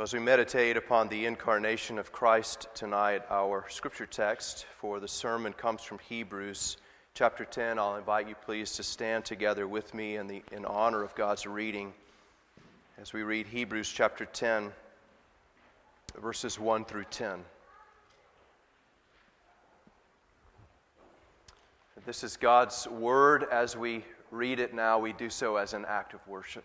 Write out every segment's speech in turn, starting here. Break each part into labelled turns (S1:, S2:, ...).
S1: As we meditate upon the incarnation of Christ tonight, our scripture text for the sermon comes from Hebrews chapter 10. I'll invite you, please, to stand together with me in, the, in honor of God's reading as we read Hebrews chapter 10, verses 1 through 10. This is God's word. As we read it now, we do so as an act of worship.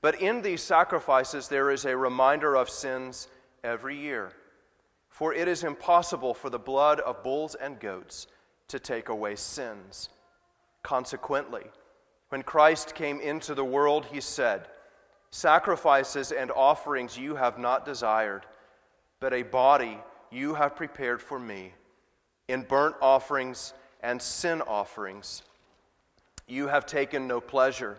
S1: But in these sacrifices, there is a reminder of sins every year. For it is impossible for the blood of bulls and goats to take away sins. Consequently, when Christ came into the world, he said, Sacrifices and offerings you have not desired, but a body you have prepared for me. In burnt offerings and sin offerings you have taken no pleasure.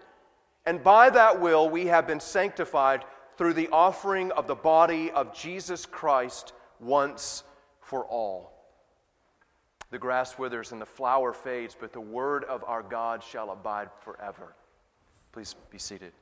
S1: And by that will, we have been sanctified through the offering of the body of Jesus Christ once for all. The grass withers and the flower fades, but the word of our God shall abide forever. Please be seated.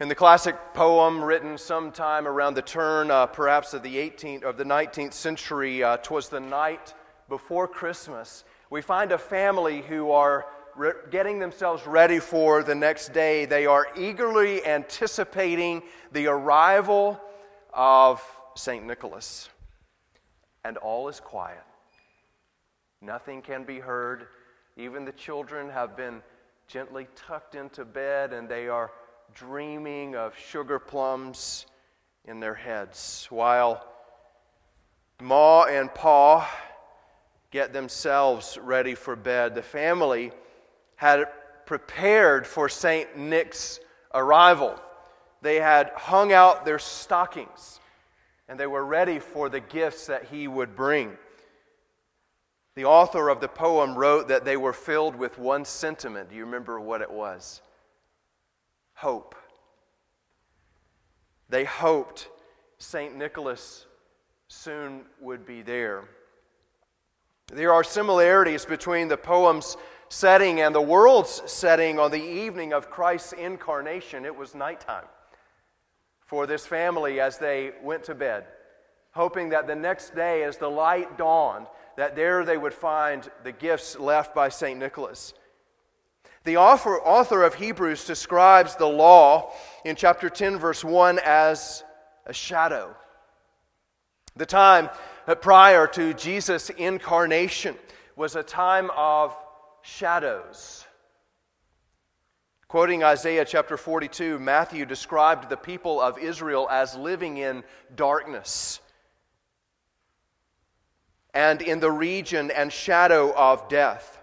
S1: In the classic poem written sometime around the turn, uh, perhaps of the 18th of the 19th century, uh, "Twas the night before Christmas, we find a family who are re- getting themselves ready for the next day. They are eagerly anticipating the arrival of St. Nicholas. And all is quiet. Nothing can be heard. Even the children have been gently tucked into bed and they are dreaming of sugar plums in their heads while Ma and Pa get themselves ready for bed. The family had prepared for St. Nick's arrival. They had hung out their stockings and they were ready for the gifts that he would bring. The author of the poem wrote that they were filled with one sentiment. Do you remember what it was? Hope. They hoped St. Nicholas soon would be there. There are similarities between the poem's setting and the world's setting on the evening of Christ's incarnation. It was nighttime for this family as they went to bed, hoping that the next day, as the light dawned, that there they would find the gifts left by St. Nicholas. The author, author of Hebrews describes the law in chapter 10, verse 1 as a shadow. The time Uh, prior to Jesus' incarnation was a time of shadows. Quoting Isaiah chapter 42, Matthew described the people of Israel as living in darkness and in the region and shadow of death.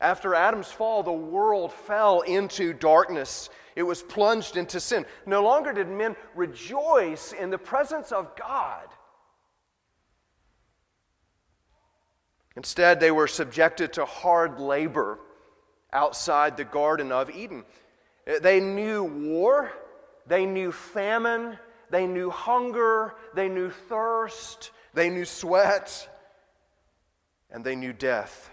S1: After Adam's fall, the world fell into darkness. It was plunged into sin. No longer did men rejoice in the presence of God. Instead, they were subjected to hard labor outside the Garden of Eden. They knew war, they knew famine, they knew hunger, they knew thirst, they knew sweat, and they knew death.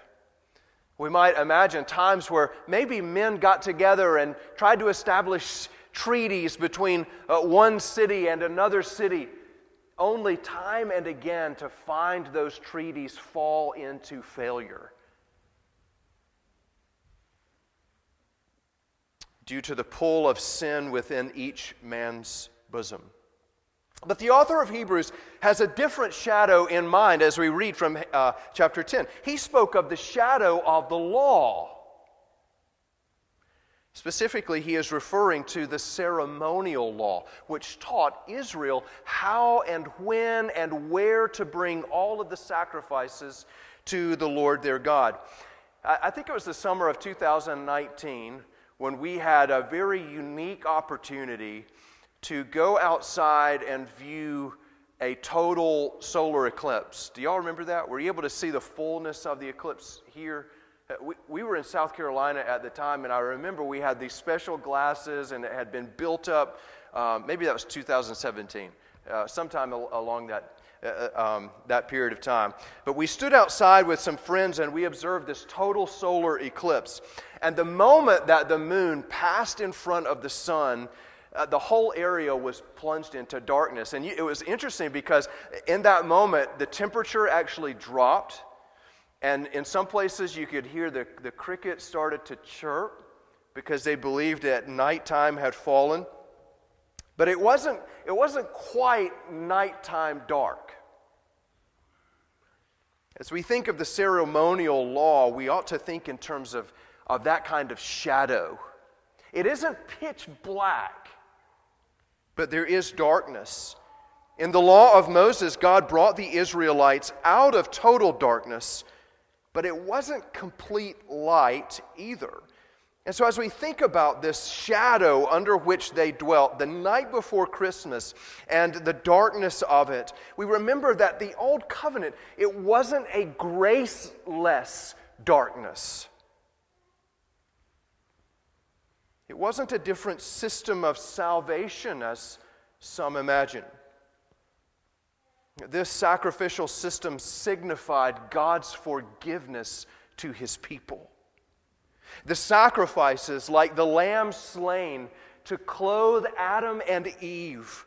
S1: We might imagine times where maybe men got together and tried to establish treaties between uh, one city and another city only time and again to find those treaties fall into failure. due to the pull of sin within each man's bosom. But the author of Hebrews has a different shadow in mind as we read from uh, chapter 10. He spoke of the shadow of the law. Specifically, he is referring to the ceremonial law, which taught Israel how and when and where to bring all of the sacrifices to the Lord their God. I think it was the summer of 2019 when we had a very unique opportunity to go outside and view a total solar eclipse. Do y'all remember that? Were you able to see the fullness of the eclipse here? Uh, we, we were in South Carolina at the time, and I remember we had these special glasses, and it had been built up. Um, maybe that was 2017, uh, sometime al- along that. Uh, uh, um, that period of time. But we stood outside with some friends and we observed this total solar eclipse. And the moment that the moon passed in front of the sun, uh, the whole area was plunged into darkness. And it was interesting because in that moment, the temperature actually dropped. And in some places, you could hear the, the crickets started to chirp because they believed that nighttime had fallen. But it wasn't, it wasn't quite nighttime dark. As we think of the ceremonial law, we ought to think in terms of, of that kind of shadow. It isn't pitch black, but there is darkness. In the law of Moses, God brought the Israelites out of total darkness, but it wasn't complete light either. And so, as we think about this shadow under which they dwelt the night before Christmas and the darkness of it, we remember that the Old Covenant, it wasn't a graceless darkness. It wasn't a different system of salvation as some imagine. This sacrificial system signified God's forgiveness to his people. The sacrifices, like the lamb slain to clothe Adam and Eve,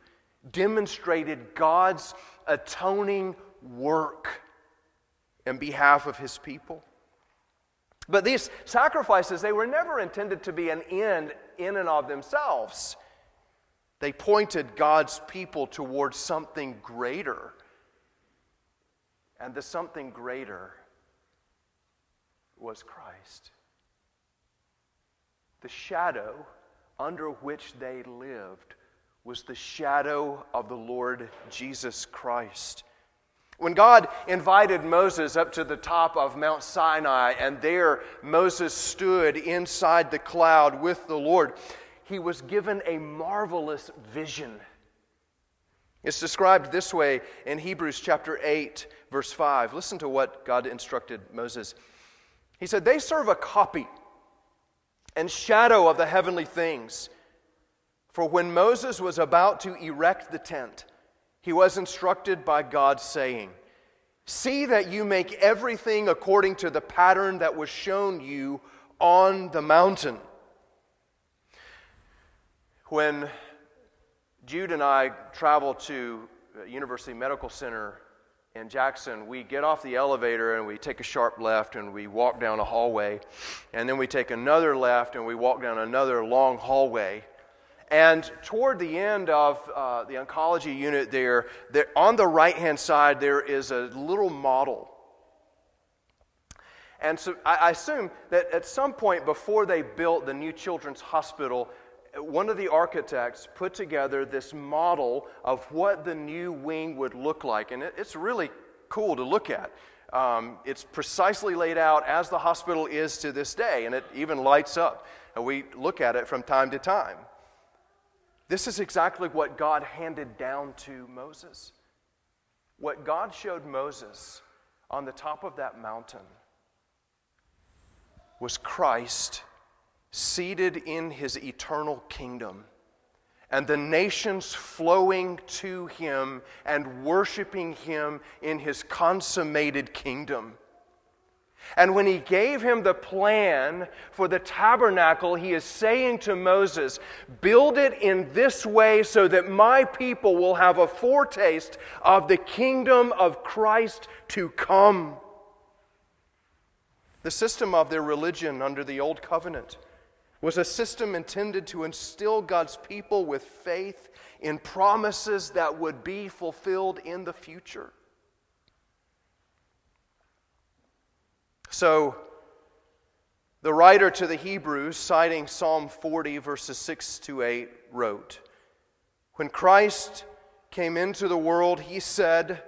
S1: demonstrated God's atoning work in behalf of his people. But these sacrifices, they were never intended to be an end in and of themselves. They pointed God's people towards something greater. And the something greater was Christ. The shadow under which they lived was the shadow of the Lord Jesus Christ. When God invited Moses up to the top of Mount Sinai, and there Moses stood inside the cloud with the Lord, he was given a marvelous vision. It's described this way in Hebrews chapter 8, verse 5. Listen to what God instructed Moses. He said, They serve a copy and shadow of the heavenly things. For when Moses was about to erect the tent, he was instructed by God, saying, See that you make everything according to the pattern that was shown you on the mountain. When Jude and I travel to University Medical Center in Jackson, we get off the elevator and we take a sharp left and we walk down a hallway. And then we take another left and we walk down another long hallway. And toward the end of uh, the oncology unit there, there, on the right hand side, there is a little model. And so I assume that at some point before they built the new children's hospital, one of the architects put together this model of what the new wing would look like. And it, it's really cool to look at. Um, it's precisely laid out as the hospital is to this day, and it even lights up. And we look at it from time to time. This is exactly what God handed down to Moses. What God showed Moses on the top of that mountain was Christ seated in his eternal kingdom, and the nations flowing to him and worshiping him in his consummated kingdom. And when he gave him the plan for the tabernacle, he is saying to Moses, Build it in this way so that my people will have a foretaste of the kingdom of Christ to come. The system of their religion under the Old Covenant was a system intended to instill God's people with faith in promises that would be fulfilled in the future. So, the writer to the Hebrews, citing Psalm 40, verses 6 to 8, wrote When Christ came into the world, he said,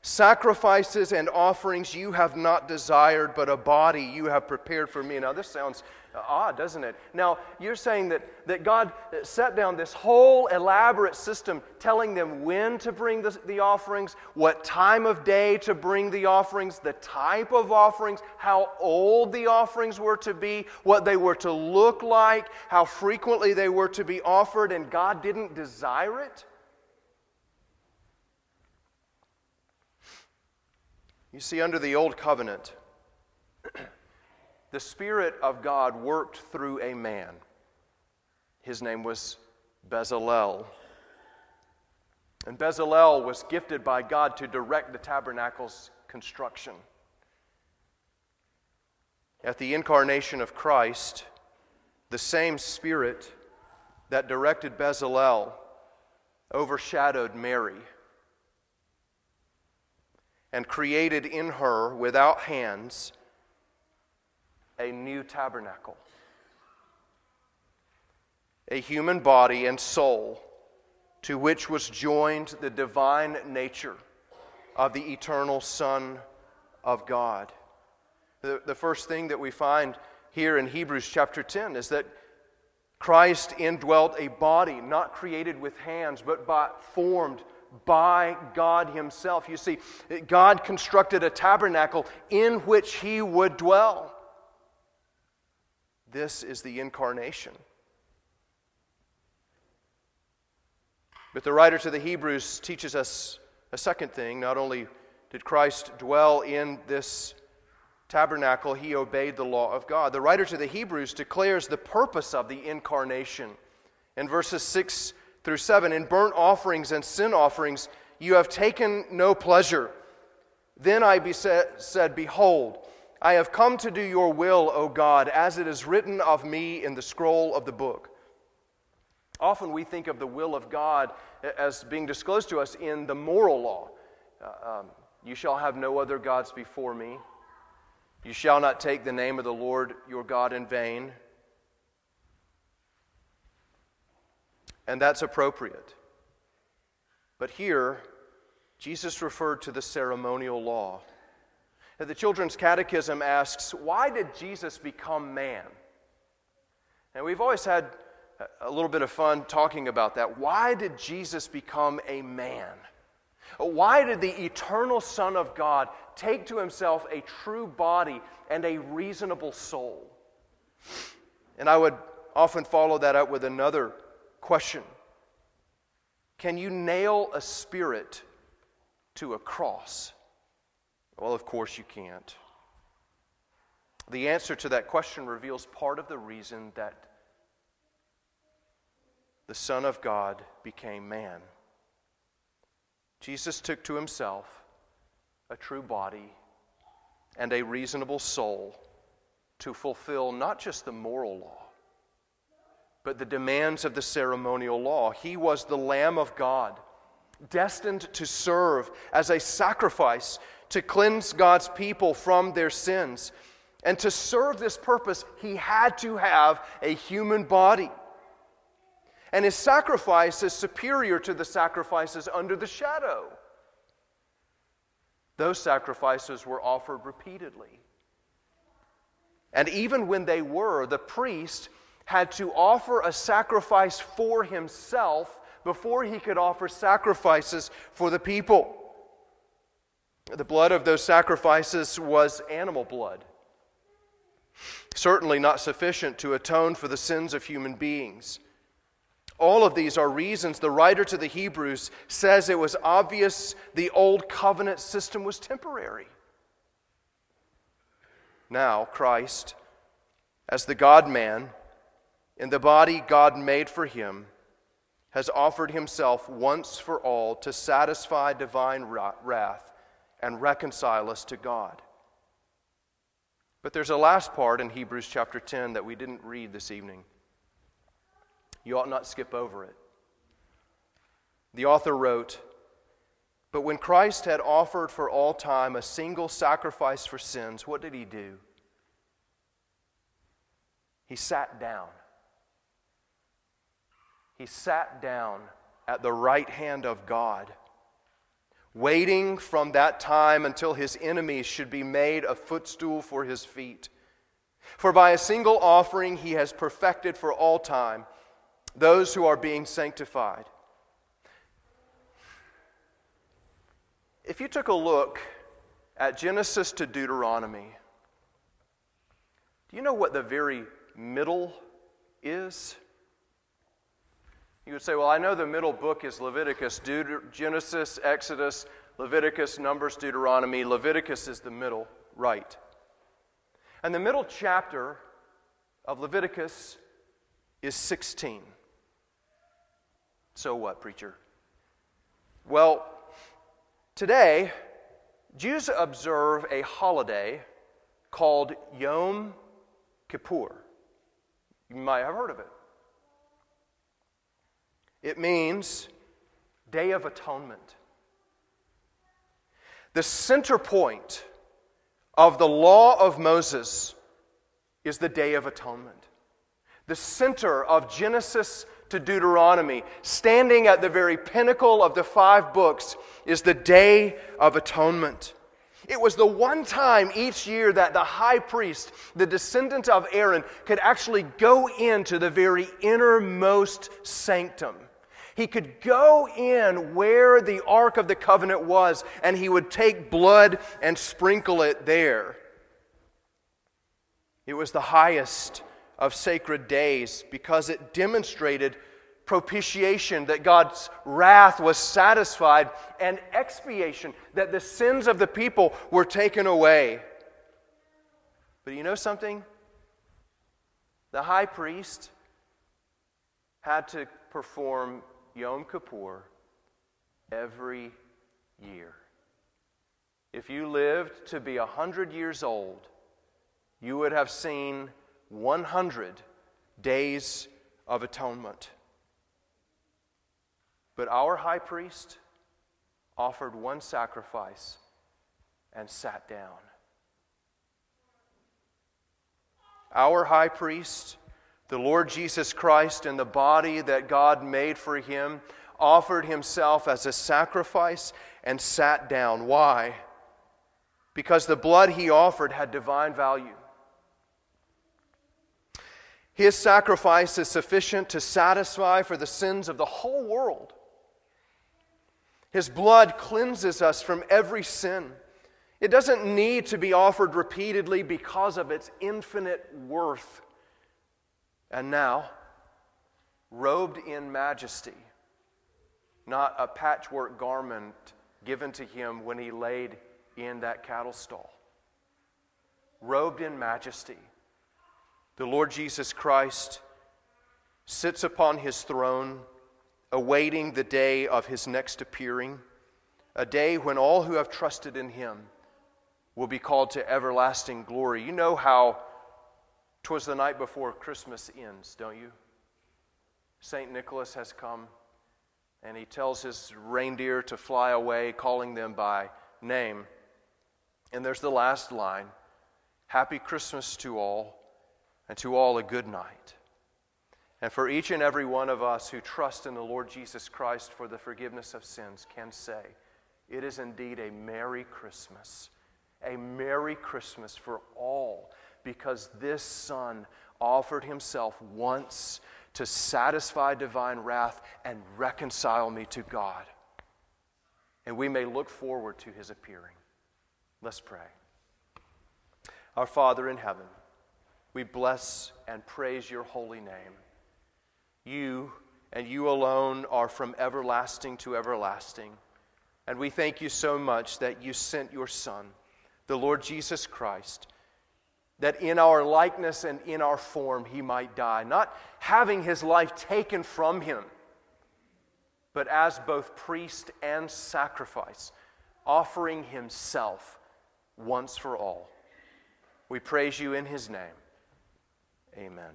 S1: Sacrifices and offerings you have not desired, but a body you have prepared for me. Now, this sounds odd, doesn't it? Now, you're saying that, that God set down this whole elaborate system telling them when to bring the, the offerings, what time of day to bring the offerings, the type of offerings, how old the offerings were to be, what they were to look like, how frequently they were to be offered, and God didn't desire it? You see, under the old covenant, the Spirit of God worked through a man. His name was Bezalel. And Bezalel was gifted by God to direct the tabernacle's construction. At the incarnation of Christ, the same Spirit that directed Bezalel overshadowed Mary and created in her, without hands, a new tabernacle. A human body and soul to which was joined the divine nature of the eternal Son of God. The, the first thing that we find here in Hebrews chapter 10 is that Christ indwelt a body not created with hands, but by, formed by God Himself. You see, God constructed a tabernacle in which He would dwell. This is the incarnation. But the writer to the Hebrews teaches us a second thing. Not only did Christ dwell in this tabernacle, he obeyed the law of God. The writer to the Hebrews declares the purpose of the incarnation. In verses 6 through 7 In burnt offerings and sin offerings you have taken no pleasure. Then I be said, Behold, I have come to do your will, O God, as it is written of me in the scroll of the book. Often we think of the will of God as being disclosed to us in the moral law. Uh, um, you shall have no other gods before me. You shall not take the name of the Lord your God in vain. and that's appropriate. But here, Jesus referred to the ceremonial law. The Children's Catechism asks, Why did Jesus become man? And we've always had a little bit of fun talking about that. Why did Jesus become a man? Why did the eternal Son of God take to himself a true body and a reasonable soul? And I would often follow that up with another Question Can you nail a spirit to a cross? Well, of course you can't. The answer to that question reveals part of the reason that the Son of God became man. Jesus took to himself a true body and a reasonable soul to fulfill not just the moral law, but the demands of the ceremonial law. He was the Lamb of God, destined to serve as a sacrifice to cleanse God's people from their sins. And to serve this purpose, he had to have a human body. And his sacrifice is superior to the sacrifices under the shadow. Those sacrifices were offered repeatedly. And even when they were, the priest had to offer a sacrifice for himself before he could offer sacrifices for the people. The blood of those sacrifices was animal blood, certainly not sufficient to atone for the sins of human beings. All of these are reasons the writer to the Hebrews says it was obvious the old covenant system was temporary. Now, Christ, as the God man, in the body God made for him, has offered himself once for all to satisfy divine wrath and reconcile us to God. But there's a last part in Hebrews chapter 10 that we didn't read this evening. You ought not skip over it. The author wrote, But when Christ had offered for all time a single sacrifice for sins, what did he do? He sat down. He sat down at the right hand of God waiting from that time until his enemies should be made a footstool for his feet. For by a single offering he has perfected for all time those who are being sanctified. If you took a look at Genesis to Deuteronomy, do you know what the very middle is? You would say, well, I know the middle book is Leviticus, Deut- Genesis, Exodus, Leviticus, Numbers, Deuteronomy. Leviticus is the middle, right. And the middle chapter of Leviticus is 16. So what, preacher? Well, today, Jews observe a holiday called Yom Kippur. You might have heard of it. It means Day of Atonement. The center point of the law of Moses is the Day of Atonement. The center of Genesis to Deuteronomy, standing at the very pinnacle of the five books, is the Day of Atonement. It was the one time each year that the high priest, the descendant of Aaron, could actually go into the very innermost sanctum he could go in where the Ark of the Covenant was, and he would take blood and sprinkle it there. It was the highest of sacred days because it demonstrated propitiation, that God's wrath was satisfied, and expiation, that the sins of the people were taken away. But you know something? The high priest had to perform Yom Kippur every year. If you lived to be 100 years old, you would have seen 100 days of atonement. But our high priest offered one sacrifice and sat down. Our high priest the Lord Jesus Christ in the body that God made for him offered himself as a sacrifice and sat down. Why? Because the blood he offered had divine value. His sacrifice is sufficient to satisfy for the sins of the whole world. His blood cleanses us from every sin. It doesn't need to be offered repeatedly because of its infinite worth. And now, robed in majesty, not a patchwork garment given to him when he laid in that cattle stall. Robed in majesty, the Lord Jesus Christ sits upon his throne, awaiting the day of his next appearing, a day when all who have trusted in him will be called to everlasting glory. You know how Twas the night before Christmas ends, don't you? St. Nicholas has come and he tells his reindeer to fly away, calling them by name. And there's the last line Happy Christmas to all, and to all a good night. And for each and every one of us who trust in the Lord Jesus Christ for the forgiveness of sins, can say, It is indeed a Merry Christmas. A Merry Christmas for all because this Son offered himself once to satisfy divine wrath and reconcile me to God. And we may look forward to his appearing. Let's pray. Our Father in heaven, we bless and praise your holy name. You and you alone are from everlasting to everlasting. And we thank you so much that you sent your Son, the Lord Jesus Christ that in our likeness and in our form he might die, not having his life taken from him, but as both priest and sacrifice, offering himself once for all. We praise you in his name. Amen.